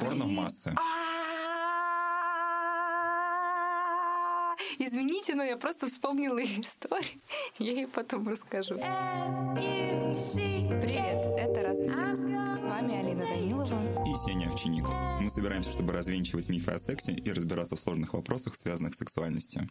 Порно в массы. Извините, но я просто вспомнила историю. Я ей потом расскажу. Привет, это «Разве секс?» С вами Алина Данилова. И Сеня Овчинников. Мы собираемся, чтобы развенчивать мифы о сексе и разбираться в сложных вопросах, связанных с сексуальностью.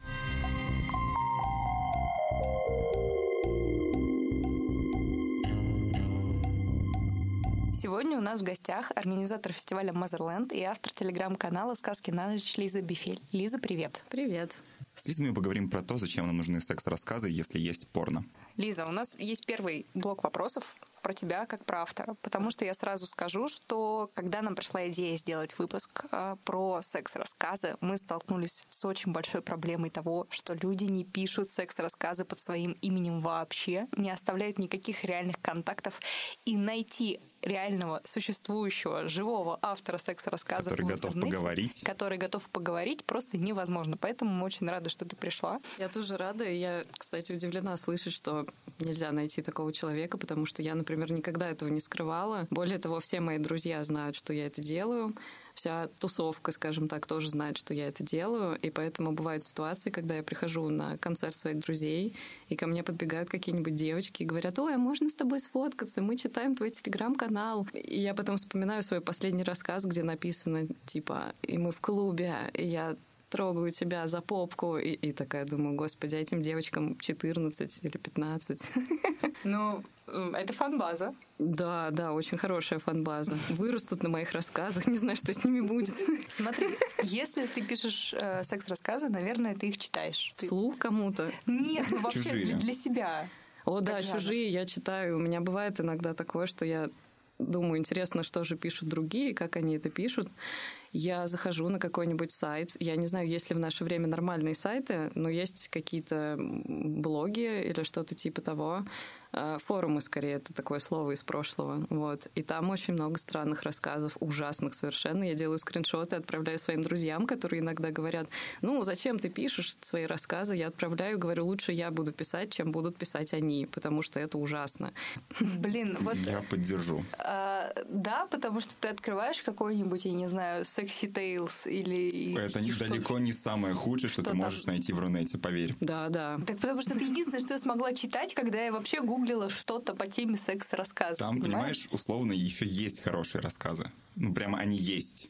У нас в гостях организатор фестиваля Motherland и автор телеграм-канала «Сказки на ночь» Лиза Бифель. Лиза, привет. Привет. С Лизой мы поговорим про то, зачем нам нужны секс-рассказы, если есть порно. Лиза, у нас есть первый блок вопросов про тебя как про автора, потому что я сразу скажу, что когда нам пришла идея сделать выпуск э, про секс-рассказы, мы столкнулись с очень большой проблемой того, что люди не пишут секс-рассказы под своим именем вообще, не оставляют никаких реальных контактов, и найти реального существующего живого автора секс-рассказов который готов поговорить, который готов поговорить, просто невозможно. Поэтому мы очень рады, что ты пришла. Я тоже рада, и я, кстати, удивлена слышать, что нельзя найти такого человека, потому что я, например, никогда этого не скрывала. Более того, все мои друзья знают, что я это делаю вся тусовка, скажем так, тоже знает, что я это делаю, и поэтому бывают ситуации, когда я прихожу на концерт своих друзей, и ко мне подбегают какие-нибудь девочки и говорят, ой, а можно с тобой сфоткаться? Мы читаем твой телеграм-канал. И я потом вспоминаю свой последний рассказ, где написано, типа, и мы в клубе, и я трогаю тебя за попку, и, и такая думаю, господи, а этим девочкам 14 или 15. Ну, это фан-база. Да, да, очень хорошая фан-база. Вырастут на моих рассказах, не знаю, что с ними будет. Смотри, если ты пишешь э, секс-рассказы, наверное, ты их читаешь. Ты... Слух кому-то? Нет, ну вообще для, для себя. О, да, чужие я читаю. У меня бывает иногда такое, что я думаю, интересно, что же пишут другие, как они это пишут. Я захожу на какой-нибудь сайт. Я не знаю, есть ли в наше время нормальные сайты, но есть какие-то блоги или что-то типа того, форумы, скорее, это такое слово из прошлого. Вот. И там очень много странных рассказов, ужасных совершенно. Я делаю скриншоты, отправляю своим друзьям, которые иногда говорят, ну, зачем ты пишешь свои рассказы? Я отправляю, говорю, лучше я буду писать, чем будут писать они, потому что это ужасно. Блин, вот... Я поддержу. А, да, потому что ты открываешь какой-нибудь, я не знаю, Sexy Tales или... Это не, далеко не самое худшее, что, что ты можешь там? найти в Рунете, поверь. Да, да. Так потому что это единственное, что я смогла читать, когда я вообще гуглила гуглила что-то по теме секс-рассказа. Там, понимаешь? понимаешь, условно еще есть хорошие рассказы. Ну, прямо они есть.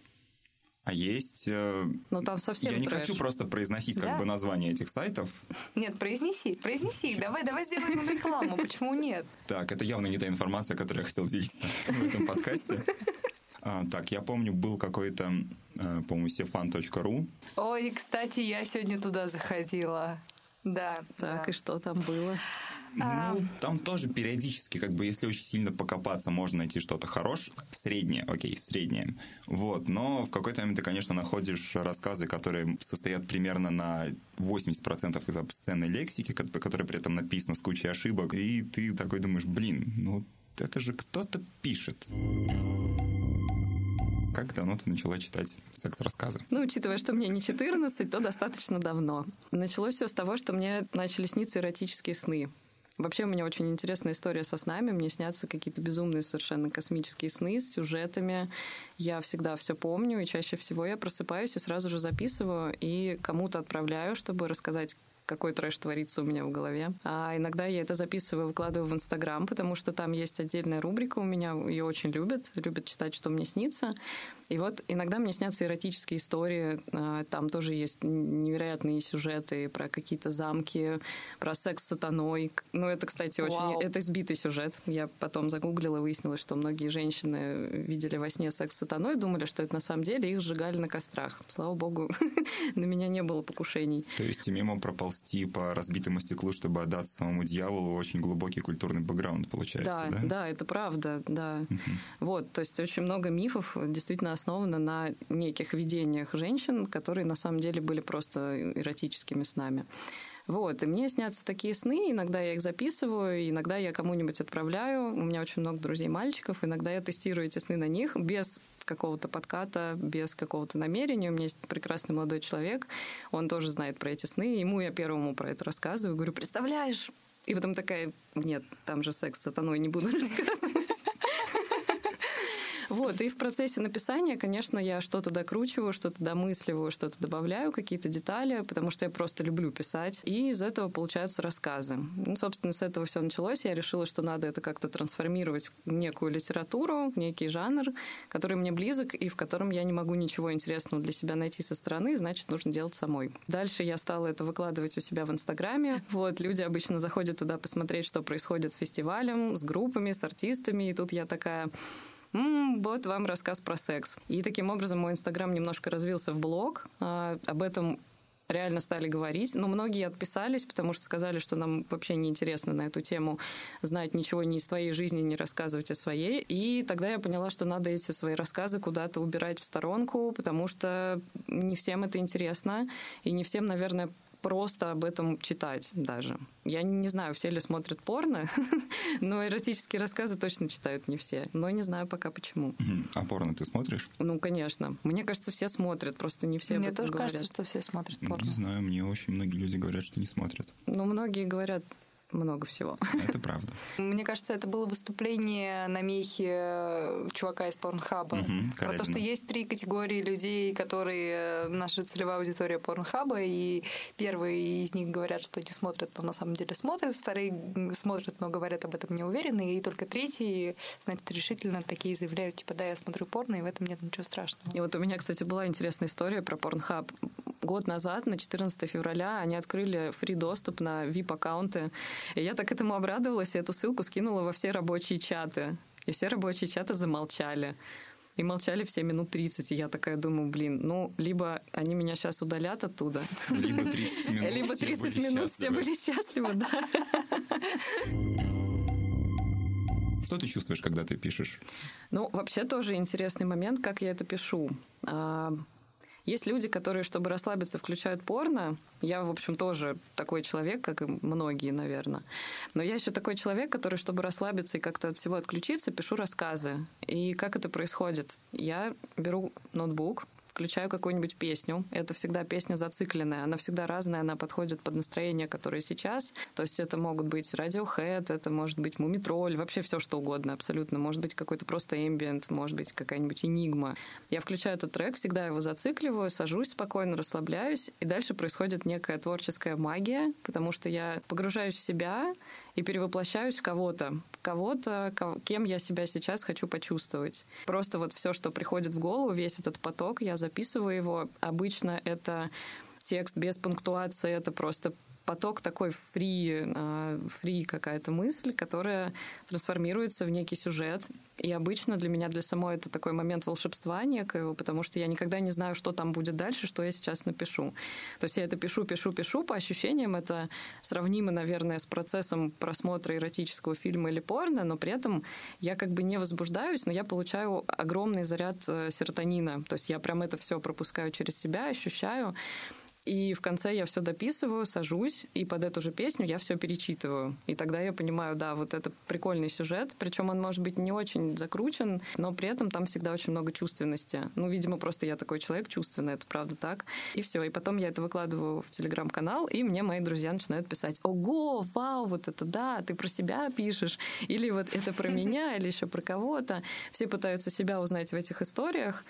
А есть... Э, ну, там совсем Я не хочу просто произносить да? как бы название этих сайтов. Нет, произнеси, произнеси. Давай, давай сделаем им рекламу. Почему нет? Так, это явно не та информация, которой я хотел делиться в этом подкасте. А, так, я помню, был какой-то, э, по-моему, sefan.ru. Ой, кстати, я сегодня туда заходила. Да. Так, да. и что там было? Ну, там тоже периодически, как бы, если очень сильно покопаться, можно найти что-то хорошее. Среднее, окей, среднее. Вот, но в какой-то момент ты, конечно, находишь рассказы, которые состоят примерно на 80% из обсценной лексики, которая при этом написана с кучей ошибок, и ты такой думаешь, блин, ну это же кто-то пишет. Как давно ты начала читать секс-рассказы? Ну, учитывая, что мне не 14, то достаточно давно. Началось все с того, что мне начали сниться эротические сны. Вообще у меня очень интересная история со снами. Мне снятся какие-то безумные совершенно космические сны с сюжетами. Я всегда все помню, и чаще всего я просыпаюсь и сразу же записываю и кому-то отправляю, чтобы рассказать, какой трэш творится у меня в голове. А иногда я это записываю, выкладываю в Инстаграм, потому что там есть отдельная рубрика у меня, ее очень любят, любят читать, что мне снится. И вот иногда мне снятся эротические истории, а, там тоже есть невероятные сюжеты про какие-то замки, про секс с сатаной. Ну, это, кстати, очень... Вау. Это избитый сюжет. Я потом загуглила, выяснилось, что многие женщины видели во сне секс с сатаной, думали, что это на самом деле их сжигали на кострах. Слава богу, на меня не было покушений. То есть мимо проползти по разбитому стеклу, чтобы отдаться самому дьяволу, очень глубокий культурный бэкграунд получается, да? Да, да, это правда, да. Вот, то есть очень много мифов действительно основано на неких видениях женщин, которые на самом деле были просто эротическими снами. Вот, и мне снятся такие сны, иногда я их записываю, иногда я кому-нибудь отправляю. У меня очень много друзей-мальчиков, иногда я тестирую эти сны на них без какого-то подката, без какого-то намерения. У меня есть прекрасный молодой человек, он тоже знает про эти сны, ему я первому про это рассказываю, говорю, представляешь? И потом такая, нет, там же секс с сатаной не буду рассказывать. Вот, и в процессе написания, конечно, я что-то докручиваю, что-то домысливаю, что-то добавляю, какие-то детали, потому что я просто люблю писать. И из этого получаются рассказы. Ну, собственно, с этого все началось. Я решила, что надо это как-то трансформировать в некую литературу, в некий жанр, который мне близок и в котором я не могу ничего интересного для себя найти со стороны, значит, нужно делать самой. Дальше я стала это выкладывать у себя в Инстаграме. Вот, люди обычно заходят туда посмотреть, что происходит с фестивалем, с группами, с артистами, и тут я такая м-м, вот вам рассказ про секс. И таким образом мой Инстаграм немножко развился в блог. А, об этом реально стали говорить. Но многие отписались, потому что сказали, что нам вообще не интересно на эту тему знать ничего ни из твоей жизни, не рассказывать о своей. И тогда я поняла, что надо эти свои рассказы куда-то убирать в сторонку, потому что не всем это интересно, и не всем, наверное, просто об этом читать даже. Я не знаю, все ли смотрят порно, но эротические рассказы точно читают не все. Но не знаю пока почему. А порно ты смотришь? Ну, конечно. Мне кажется, все смотрят, просто не все Мне об этом тоже говорят. кажется, что все смотрят порно. Не знаю, мне очень многие люди говорят, что не смотрят. Ну, многие говорят, много всего. Это правда. Мне кажется, это было выступление на мехе чувака из Порнхаба. Мгм, Про то, что есть три категории людей, которые э, наша целевая аудитория Порнхаба, и первые из них говорят, что не смотрят, но на самом деле смотрят, вторые смотрят, но говорят об этом не уверены, и только третьи, знаете, решительно такие заявляют, типа, да, я смотрю порно, и в этом нет ничего страшного. И вот у меня, кстати, была интересная история про Pornhub. Год назад, на 14 февраля, они открыли фри доступ на VIP-аккаунты. И я так этому обрадовалась, и эту ссылку скинула во все рабочие чаты. И все рабочие чаты замолчали. И молчали все минут 30. И я такая думаю, блин, ну, либо они меня сейчас удалят оттуда, Либо 30 минут либо все 30 были минут все были счастливы, да. Что ты чувствуешь, когда ты пишешь? Ну, вообще тоже интересный момент, как я это пишу. Есть люди, которые, чтобы расслабиться, включают порно. Я, в общем, тоже такой человек, как и многие, наверное. Но я еще такой человек, который, чтобы расслабиться и как-то от всего отключиться, пишу рассказы. И как это происходит? Я беру ноутбук, включаю какую-нибудь песню. Это всегда песня зацикленная. Она всегда разная, она подходит под настроение, которое сейчас. То есть это могут быть Radiohead, это может быть Мумитроль, вообще все что угодно абсолютно. Может быть какой-то просто ambient, может быть какая-нибудь энигма. Я включаю этот трек, всегда его зацикливаю, сажусь спокойно, расслабляюсь, и дальше происходит некая творческая магия, потому что я погружаюсь в себя и перевоплощаюсь в кого-то. Кого-то, ко- кем я себя сейчас хочу почувствовать. Просто вот все, что приходит в голову, весь этот поток, я записываю его. Обычно это текст без пунктуации, это просто поток такой фри, а, фри какая-то мысль, которая трансформируется в некий сюжет. И обычно для меня, для самой, это такой момент волшебства некоего, потому что я никогда не знаю, что там будет дальше, что я сейчас напишу. То есть я это пишу, пишу, пишу, по ощущениям это сравнимо, наверное, с процессом просмотра эротического фильма или порно, но при этом я как бы не возбуждаюсь, но я получаю огромный заряд э, серотонина. То есть я прям это все пропускаю через себя, ощущаю. И в конце я все дописываю, сажусь, и под эту же песню я все перечитываю. И тогда я понимаю, да, вот это прикольный сюжет, причем он может быть не очень закручен, но при этом там всегда очень много чувственности. Ну, видимо, просто я такой человек чувственный, это правда так. И все. И потом я это выкладываю в телеграм-канал, и мне мои друзья начинают писать, ого, вау, вот это да, ты про себя пишешь, или вот это про меня, или еще про кого-то. Все пытаются себя узнать в этих историях,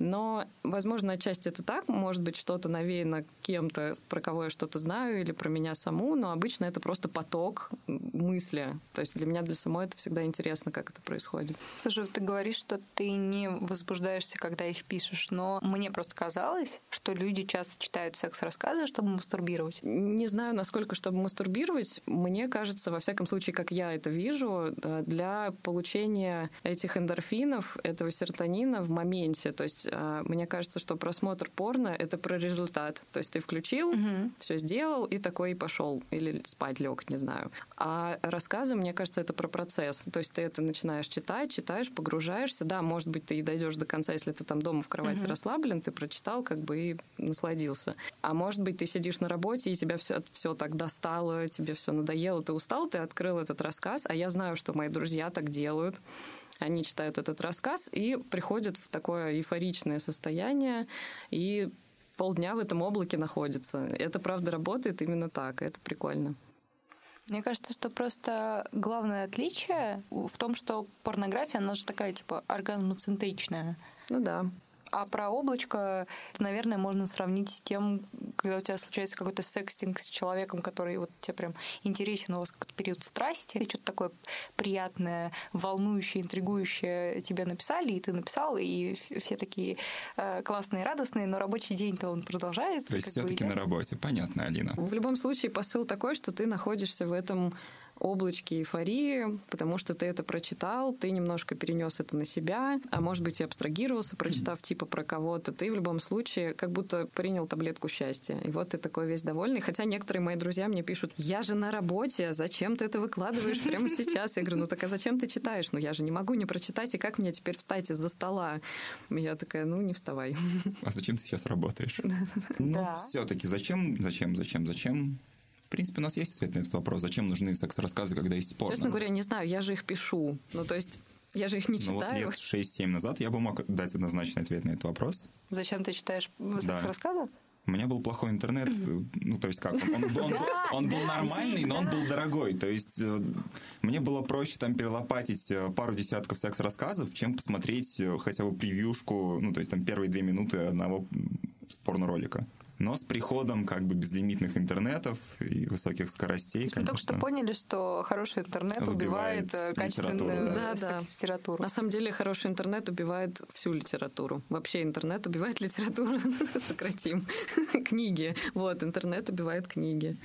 но, возможно, отчасти это так, может быть, что-то навеяно кем-то, про кого я что-то знаю, или про меня саму, но обычно это просто поток мысли. То есть для меня, для самой это всегда интересно, как это происходит. Слушай, ты говоришь, что ты не возбуждаешься, когда их пишешь, но мне просто казалось, что люди часто читают секс-рассказы, чтобы мастурбировать. Не знаю, насколько, чтобы мастурбировать, мне кажется, во всяком случае, как я это вижу, для получения этих эндорфинов, этого серотонина в моменте. То есть а, мне кажется, что просмотр порно — это про результат. То есть ты включил, все сделал и такой и пошел. Или спать лег, не знаю. А рассказы, мне кажется, это про процесс. То есть ты это начинаешь читать, читаешь, погружаешься. Да, может быть, ты и дойдешь до конца, если ты там дома в кровати расслаблен, ты прочитал как бы и насладился. А может быть, ты сидишь на работе, и тебя все, все так достало, тебе все надоело, ты устал, ты открыл этот рассказ, а я знаю, что мои друзья так делают. Они читают этот рассказ и приходят в такое эйфоричное состояние, и полдня в этом облаке находятся. Это правда работает именно так, это прикольно. Мне кажется, что просто главное отличие в том, что порнография, она же такая, типа, оргазмоцентричная. Ну да. А про облачко, наверное, можно сравнить с тем, когда у тебя случается какой-то секстинг с человеком, который вот тебе прям интересен, у вас какой-то период страсти, и что-то такое приятное, волнующее, интригующее тебе написали, и ты написал, и все такие э, классные, радостные, но рабочий день-то он продолжается. То есть все-таки на работе, понятно, Алина. В любом случае посыл такой, что ты находишься в этом облачке эйфории, потому что ты это прочитал, ты немножко перенес это на себя, а может быть и абстрагировался, прочитав типа про кого-то, ты в любом случае как будто принял таблетку счастья. И вот ты такой весь довольный. Хотя некоторые мои друзья мне пишут, я же на работе, зачем ты это выкладываешь прямо сейчас? Я говорю, ну так а зачем ты читаешь? Ну я же не могу не прочитать, и как мне теперь встать из-за стола? Я такая, ну не вставай. А зачем ты сейчас работаешь? Ну, все-таки зачем, зачем, зачем, зачем? В принципе, у нас есть ответ на этот вопрос. Зачем нужны секс-рассказы, когда есть порно? Честно говоря, не знаю, я же их пишу. Ну, то есть, я же их не читаю. Ну, вот лет 6-7 назад я бы мог дать однозначный ответ на этот вопрос. Зачем ты читаешь секс-рассказы? У меня был плохой интернет, ну, то есть как, он, он, он, он был нормальный, но он был дорогой, то есть э, мне было проще там перелопатить э, пару десятков секс-рассказов, чем посмотреть э, хотя бы превьюшку, ну, то есть там первые две минуты одного порно-ролика. Но с приходом как бы безлимитных интернетов и высоких скоростей, Мы конечно... только что поняли, что хороший интернет убивает, убивает качественную да. Да, литературу. На самом деле хороший интернет убивает всю литературу. Вообще интернет убивает литературу. Сократим. Книги. Вот, интернет убивает книги.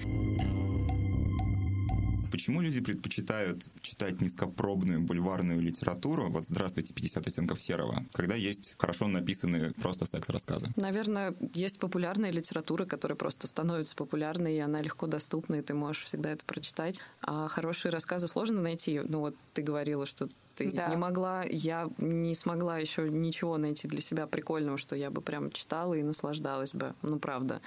Почему люди предпочитают читать низкопробную бульварную литературу, вот «Здравствуйте, 50 оттенков серого», когда есть хорошо написанные просто секс-рассказы? Наверное, есть популярная литература, которая просто становится популярной, и она легко доступна, и ты можешь всегда это прочитать. А хорошие рассказы сложно найти. Ну вот ты говорила, что ты да. не могла, я не смогла еще ничего найти для себя прикольного, что я бы прям читала и наслаждалась бы. Ну, правда.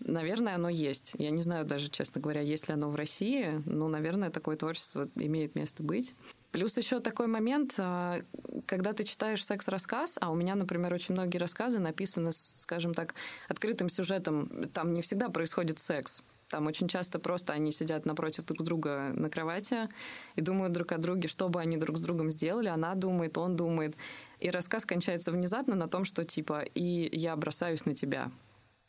Наверное, оно есть. Я не знаю даже, честно говоря, есть ли оно в России, но, наверное, такое творчество имеет место быть. Плюс еще такой момент, а, когда ты читаешь секс-рассказ, а у меня, например, очень многие рассказы написаны, скажем так, открытым сюжетом, там не всегда происходит секс. Там очень часто просто они сидят напротив друг друга на кровати и думают друг о друге, что бы они друг с другом сделали. Она думает, он думает. И рассказ кончается внезапно на том, что типа «и я бросаюсь на тебя».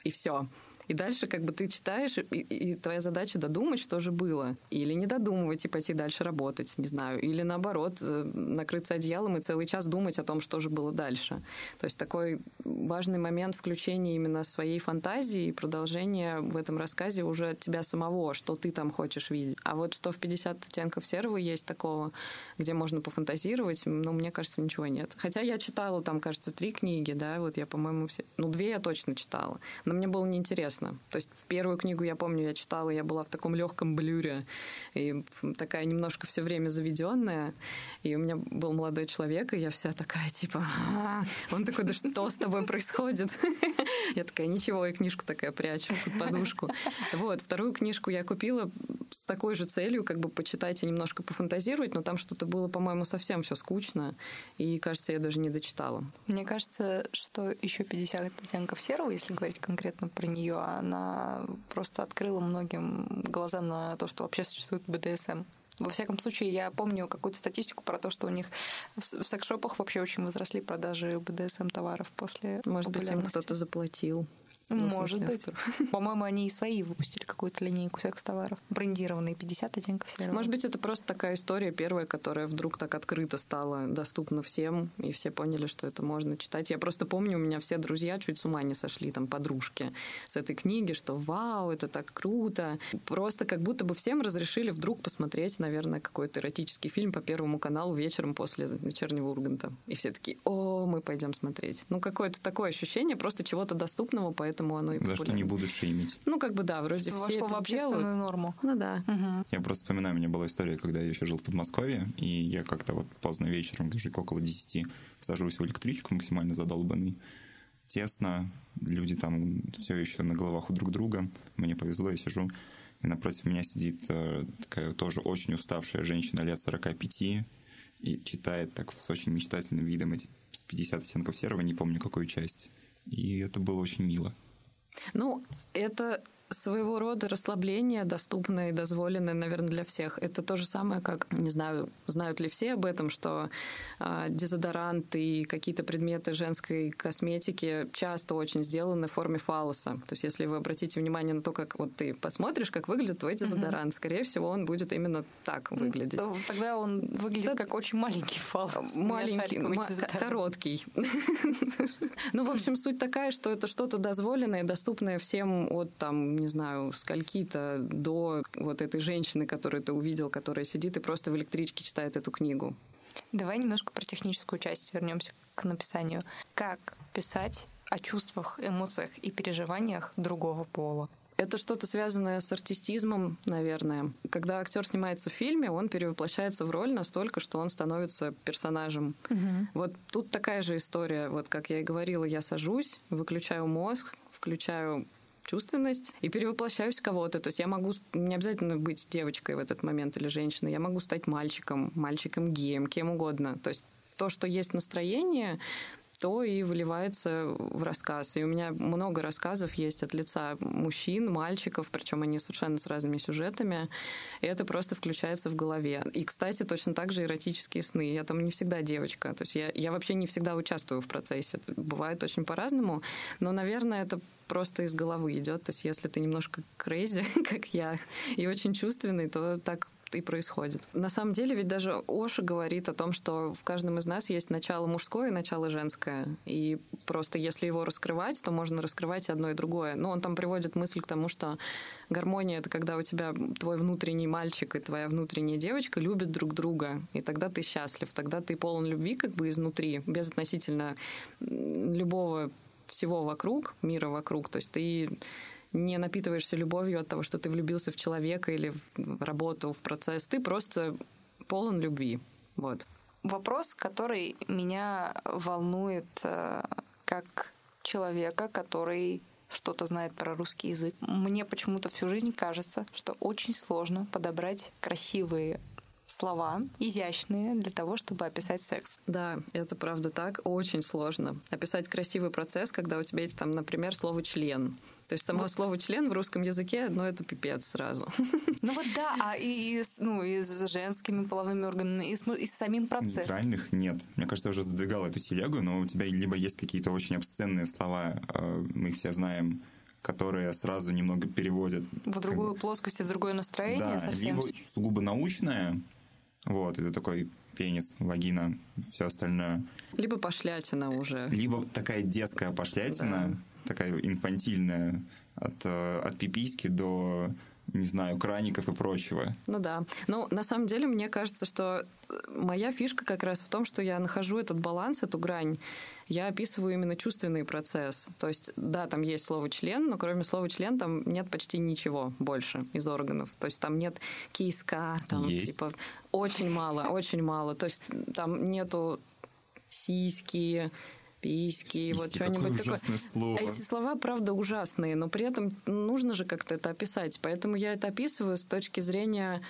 И все. И дальше как бы ты читаешь, и, и твоя задача додумать, что же было. Или не додумывать и пойти дальше работать, не знаю. Или наоборот, э, накрыться одеялом и целый час думать о том, что же было дальше. То есть такой важный момент включения именно своей фантазии и продолжения в этом рассказе уже от тебя самого, что ты там хочешь видеть. А вот что в 50 оттенков серого есть такого, где можно пофантазировать, ну, мне кажется, ничего нет. Хотя я читала там, кажется, три книги, да, вот я, по-моему, все... Ну, две я точно читала. Но мне было неинтересно честно. То есть первую книгу я помню, я читала, я была в таком легком блюре, и такая немножко все время заведенная. И у меня был молодой человек, и я вся такая, типа, он такой, да что с тобой происходит? Я такая, ничего, и книжку такая прячу под подушку. Вот, вторую книжку я купила с такой же целью, как бы почитать и немножко пофантазировать, но там что-то было, по-моему, совсем все скучно, и, кажется, я даже не дочитала. Мне кажется, что еще 50 оттенков серого, если говорить конкретно про нее, она просто открыла многим глаза на то, что вообще существует БДСМ. Во всяком случае, я помню какую-то статистику про то, что у них в секс-шопах вообще очень возросли продажи БДСМ товаров после Может быть, им кто-то заплатил. Ну, Может быть. По-моему, они и свои выпустили какую-то линейку секс-товаров. Брендированные 50 оттенков серого. Может быть, это просто такая история первая, которая вдруг так открыто стала доступна всем, и все поняли, что это можно читать. Я просто помню, у меня все друзья чуть с ума не сошли, там, подружки, с этой книги, что вау, это так круто. Просто как будто бы всем разрешили вдруг посмотреть, наверное, какой-то эротический фильм по Первому каналу вечером после вечернего Урганта. И все такие, о, мы пойдем смотреть. Ну, какое-то такое ощущение просто чего-то доступного, поэтому поэтому оно и За что не будут шеймить. Ну, как бы да, вроде что все это в делают. норму. Ну да. Угу. Я просто вспоминаю, у меня была история, когда я еще жил в Подмосковье, и я как-то вот поздно вечером, где около 10, сажусь в электричку максимально задолбанный. Тесно, люди там все еще на головах у друг друга. Мне повезло, я сижу, и напротив меня сидит э, такая тоже очень уставшая женщина лет 45, и читает так с очень мечтательным видом эти 50 оттенков серого, не помню какую часть. И это было очень мило. Ну, это своего рода расслабление, доступное и дозволенное, наверное, для всех. Это то же самое, как, не знаю, знают ли все об этом, что э, дезодорант и какие-то предметы женской косметики часто очень сделаны в форме фалоса. То есть, если вы обратите внимание на то, как вот ты посмотришь, как выглядит твой дезодорант, mm-hmm. скорее всего, он будет именно так выглядеть. Тогда он выглядит да, как очень маленький фалос. Маленький, короткий. Ну, в общем, суть такая, что это что-то дозволенное, доступное всем от там не знаю, скольки-то до вот этой женщины, которую ты увидел, которая сидит и просто в электричке читает эту книгу. Давай немножко про техническую часть вернемся к написанию. Как писать о чувствах, эмоциях и переживаниях другого пола? Это что-то связанное с артистизмом, наверное. Когда актер снимается в фильме, он перевоплощается в роль настолько, что он становится персонажем. Угу. Вот тут такая же история. Вот как я и говорила, я сажусь, выключаю мозг, включаю чувственность и перевоплощаюсь в кого-то. То есть я могу не обязательно быть девочкой в этот момент или женщиной, я могу стать мальчиком, мальчиком геем, кем угодно. То есть то, что есть настроение, то и выливается в рассказ. И у меня много рассказов есть от лица мужчин, мальчиков, причем они совершенно с разными сюжетами. И это просто включается в голове. И, кстати, точно так же эротические сны. Я там не всегда девочка. То есть я, я вообще не всегда участвую в процессе. Это бывает очень по-разному. Но, наверное, это просто из головы идет. То есть если ты немножко крейзи, как я, и очень чувственный, то так и происходит. На самом деле ведь даже Оша говорит о том, что в каждом из нас есть начало мужское и начало женское. И просто если его раскрывать, то можно раскрывать и одно, и другое. Но он там приводит мысль к тому, что гармония — это когда у тебя твой внутренний мальчик и твоя внутренняя девочка любят друг друга. И тогда ты счастлив, тогда ты полон любви как бы изнутри, без относительно любого всего вокруг, мира вокруг. То есть ты не напитываешься любовью от того, что ты влюбился в человека или в работу, в процесс. Ты просто полон любви. Вот. Вопрос, который меня волнует э, как человека, который что-то знает про русский язык. Мне почему-то всю жизнь кажется, что очень сложно подобрать красивые слова, изящные, для того, чтобы описать секс. Да, это правда так. Очень сложно. Описать красивый процесс, когда у тебя есть там, например, слово «член». То есть само вот. слово член в русском языке, ну, это пипец сразу. Ну вот да, а и, с, ну, и с женскими половыми органами, и с, и с самим процессом. Нейтральных нет. Мне кажется, я уже задвигал эту телегу, но у тебя либо есть какие-то очень обсценные слова, э, мы их все знаем, которые сразу немного переводят. В другую как... плоскость и в другое настроение да, совсем. либо сугубо научное, вот, это такой пенис, вагина, все остальное. Либо пошлятина уже. Либо такая детская пошлятина, да такая инфантильная, от, э, от пиписьки до не знаю, краников и прочего. Ну да. Ну, на самом деле, мне кажется, что моя фишка как раз в том, что я нахожу этот баланс, эту грань. Я описываю именно чувственный процесс. То есть, да, там есть слово член, но кроме слова член там нет почти ничего больше из органов. То есть там нет киска, там есть. типа очень мало, очень мало. То есть там нету сиськи, письки, вот что-нибудь такое. Слово. Эти слова, правда, ужасные, но при этом нужно же как-то это описать. Поэтому я это описываю с точки зрения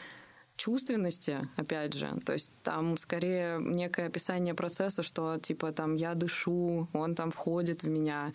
чувственности, опять же. То есть там скорее некое описание процесса, что типа там я дышу, он там входит в меня,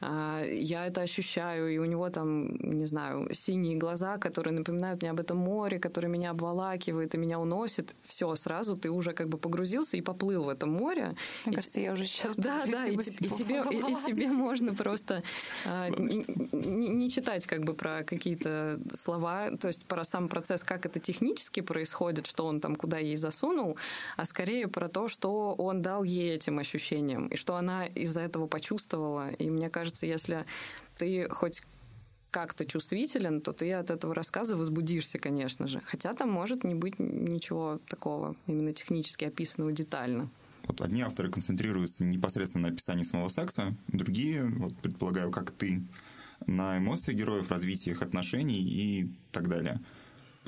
а, я это ощущаю, и у него там, не знаю, синие глаза, которые напоминают мне об этом море, которое меня обволакивает и меня уносит. Все, сразу ты уже как бы погрузился и поплыл в это море. Мне и кажется, я уже сейчас Да, да, и, и, тебе, и, и тебе можно просто а, не, не читать как бы про какие-то слова, то есть про сам процесс, как это технически происходит, что он там куда ей засунул, а скорее про то, что он дал ей этим ощущениям, и что она из-за этого почувствовала. И мне кажется, если ты хоть как-то чувствителен, то ты от этого рассказа возбудишься, конечно же. Хотя там может не быть ничего такого именно технически описанного детально. Вот одни авторы концентрируются непосредственно на описании самого секса, другие, вот предполагаю, как ты, на эмоции героев, развитии их отношений и так далее.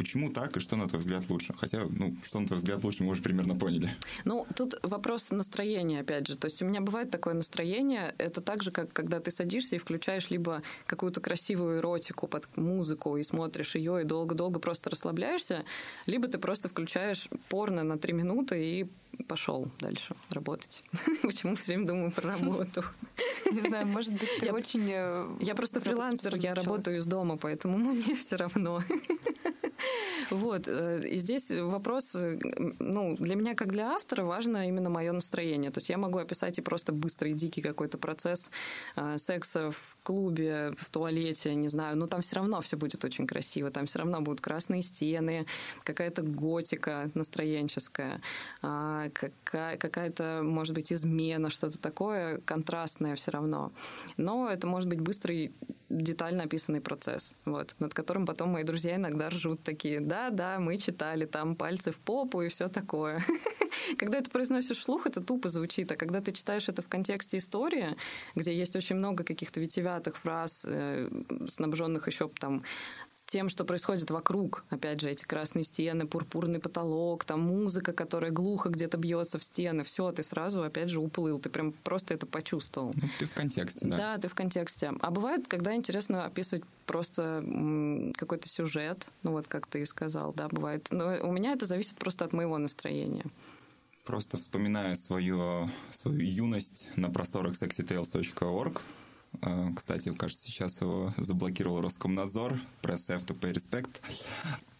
Почему так и что, на твой взгляд, лучше? Хотя, ну, что, на твой взгляд, лучше, мы уже примерно поняли. Ну, тут вопрос настроения, опять же. То есть у меня бывает такое настроение, это так же, как когда ты садишься и включаешь либо какую-то красивую эротику под музыку и смотришь ее, и долго-долго просто расслабляешься, либо ты просто включаешь порно на три минуты и пошел дальше работать. Почему все время думаю про работу? Не знаю, может быть, ты очень... Э, я просто фрилансер, я работаю из дома, поэтому мне все равно. Вот. Э, и здесь вопрос, э, ну, для меня, как для автора, важно именно мое настроение. То есть я могу описать и просто быстрый, дикий какой-то процесс э, секса в клубе, в туалете, не знаю, но там все равно все будет очень красиво, там все равно будут красные стены, какая-то готика настроенческая, а, какая-то, может быть, измена, что-то такое контрастное все равно. Но это может быть быстрый детально описанный процесс, вот, над которым потом мои друзья иногда ржут такие, да, да, мы читали там пальцы в попу и все такое. Когда это произносишь вслух, это тупо звучит, а когда ты читаешь это в контексте истории, где есть очень много каких-то витиеватых фраз, э, снабженных еще там тем, что происходит вокруг. Опять же, эти красные стены, пурпурный потолок, там музыка, которая глухо где-то бьется в стены. Все, ты сразу, опять же, уплыл. Ты прям просто это почувствовал. Ну, ты в контексте, да. Да, ты в контексте. А бывает, когда интересно описывать просто какой-то сюжет, ну вот как ты и сказал, да, бывает. Но у меня это зависит просто от моего настроения. Просто вспоминая свою, свою юность на просторах sexytales.org, кстати, кажется, сейчас его заблокировал Роскомнадзор, F to Pay Respect.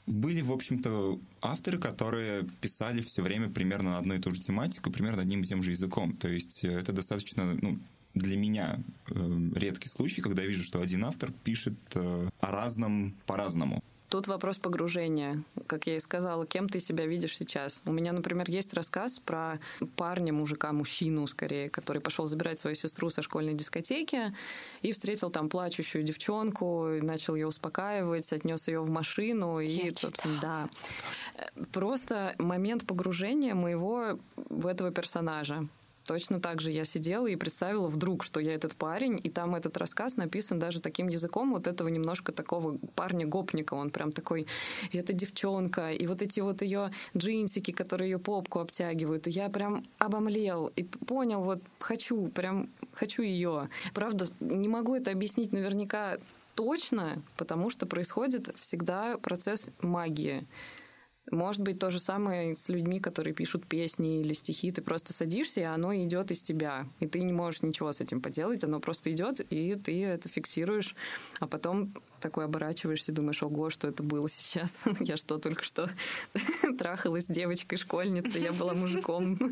Были, в общем-то, авторы, которые писали все время примерно на одну и ту же тематику, примерно одним и тем же языком. То есть э, это достаточно, ну, для меня э, редкий случай, когда я вижу, что один автор пишет э, о разном по-разному. Тут вопрос погружения. Как я и сказала, кем ты себя видишь сейчас? У меня, например, есть рассказ про парня, мужика, мужчину скорее, который пошел забирать свою сестру со школьной дискотеки и встретил там плачущую девчонку, начал ее успокаивать, отнес ее в машину. Я и, собственно, да. Просто момент погружения моего в этого персонажа точно так же я сидела и представила вдруг, что я этот парень, и там этот рассказ написан даже таким языком вот этого немножко такого парня-гопника. Он прям такой, и эта девчонка, и вот эти вот ее джинсики, которые ее попку обтягивают. И я прям обомлел и понял, вот хочу, прям хочу ее. Правда, не могу это объяснить наверняка точно, потому что происходит всегда процесс магии. Может быть, то же самое с людьми, которые пишут песни или стихи. Ты просто садишься, и оно идет из тебя. И ты не можешь ничего с этим поделать. Оно просто идет, и ты это фиксируешь. А потом такой оборачиваешься и думаешь, ого, что это было сейчас? Я что, только что трахалась с девочкой-школьницей, я была мужиком.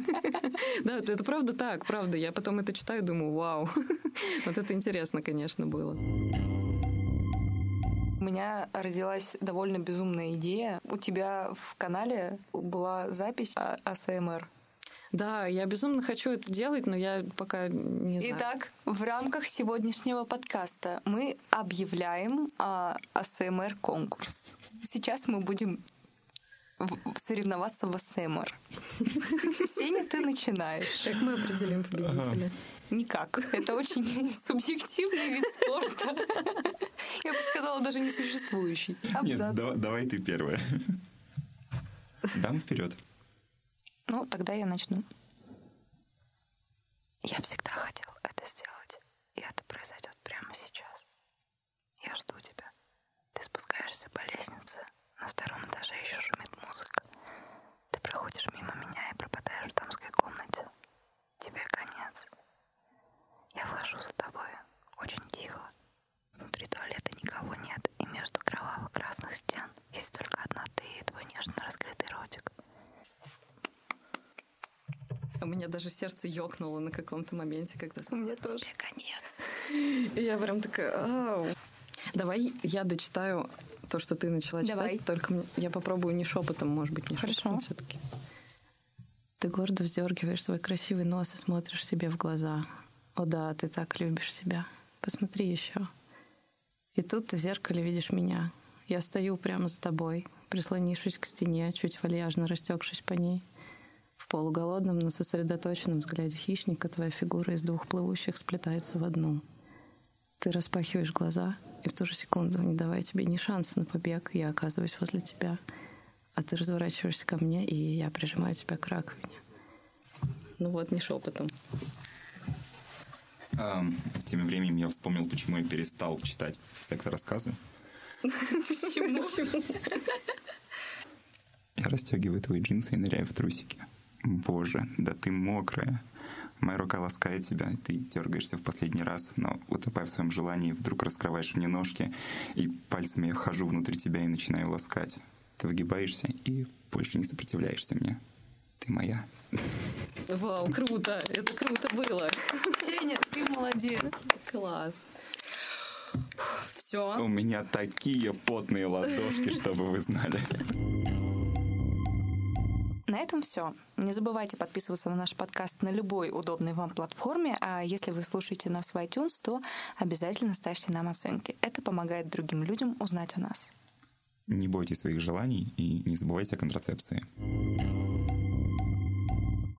Да, это правда так, правда. Я потом это читаю и думаю, вау. Вот это интересно, конечно, было. У меня родилась довольно безумная идея. У тебя в канале была запись АСМР. Да, я безумно хочу это делать, но я пока не знаю. Итак, в рамках сегодняшнего подкаста мы объявляем а, АСМР конкурс. Сейчас мы будем соревноваться в АСМР. Сеня, ты начинаешь. Как мы определим победителя? Никак. Это очень субъективный вид спорта. Я бы сказала, даже несуществующий. Нет, давай, давай ты первая. Дам вперед. Ну, тогда я начну. Я всегда хотел это сделать, и это произойдет прямо сейчас. Я жду тебя. Ты спускаешься по лестнице, на втором этаже еще шумит музыка. Ты проходишь мимо меня и пропадаешь в дамской комнате. Тебе конец. Я вхожу за тобой. Очень тихо. Внутри туалета никого нет, и между кроваво-красных стен есть только одна ты и твой нежно раскрытый ротик. У меня даже сердце ёкнуло на каком-то моменте, когда... У меня тоже. Тебе конец. И я прям такая... Ау. Давай я дочитаю то, что ты начала читать. Давай. Только я попробую не шепотом, может быть, не Хорошо. шепотом все-таки. Ты гордо вздергиваешь свой красивый нос и смотришь себе в глаза. О да, ты так любишь себя. Посмотри еще. И тут ты в зеркале видишь меня. Я стою прямо за тобой, прислонившись к стене, чуть вальяжно растекшись по ней. В полуголодном, но сосредоточенном взгляде хищника твоя фигура из двух плывущих сплетается в одну. Ты распахиваешь глаза — и в ту же секунду, не давая тебе ни шанса на побег, я оказываюсь возле тебя. А ты разворачиваешься ко мне, и я прижимаю тебя к раковине. Ну вот, не шепотом. А, тем временем я вспомнил, почему я перестал читать секс-рассказы. Почему? Я расстегиваю твои джинсы и ныряю в трусики. Боже, да ты мокрая. Моя рука ласкает тебя, ты дергаешься в последний раз, но, утопая в своем желании, вдруг раскрываешь мне ножки, и пальцами я хожу внутри тебя и начинаю ласкать. Ты выгибаешься и больше не сопротивляешься мне. Ты моя. Вау, круто! Это круто было! Сеня, ты молодец. Класс! У Все. меня такие потные ладошки, чтобы вы знали. На этом все. Не забывайте подписываться на наш подкаст на любой удобной вам платформе, а если вы слушаете нас в iTunes, то обязательно ставьте нам оценки. Это помогает другим людям узнать о нас. Не бойтесь своих желаний и не забывайте о контрацепции.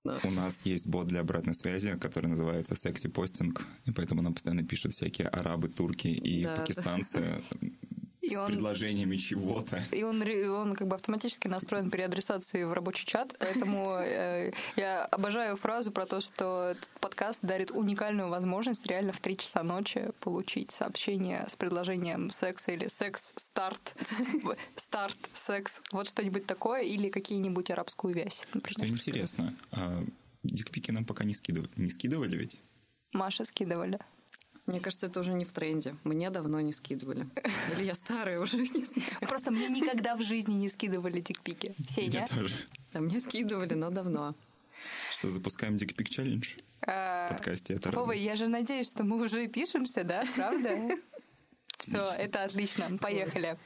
У нас есть бот для обратной связи, который называется секси постинг, и поэтому нам постоянно пишут всякие арабы, турки и Да, да. И с он- предложениями чего-то. И он, он как бы автоматически настроен при адресации в рабочий чат, поэтому э, я обожаю фразу про то, что этот подкаст дарит уникальную возможность реально в 3 часа ночи получить сообщение с предложением секса или секс-старт, старт, секс, вот что-нибудь такое, или какие-нибудь арабскую вязь. Что интересно, а дикпики нам пока не скидывали. Не скидывали ведь? Маша скидывали. Мне кажется, это уже не в тренде. Мне давно не скидывали. Или я старая уже, не знаю. Просто мне никогда в жизни не скидывали дикпики. Сеня? Я тоже. Да, мне скидывали, но давно. Что, запускаем дикпик челлендж А, в подкасте? Это Вова, я же надеюсь, что мы уже пишемся, да? Правда? Все, это отлично. Поехали.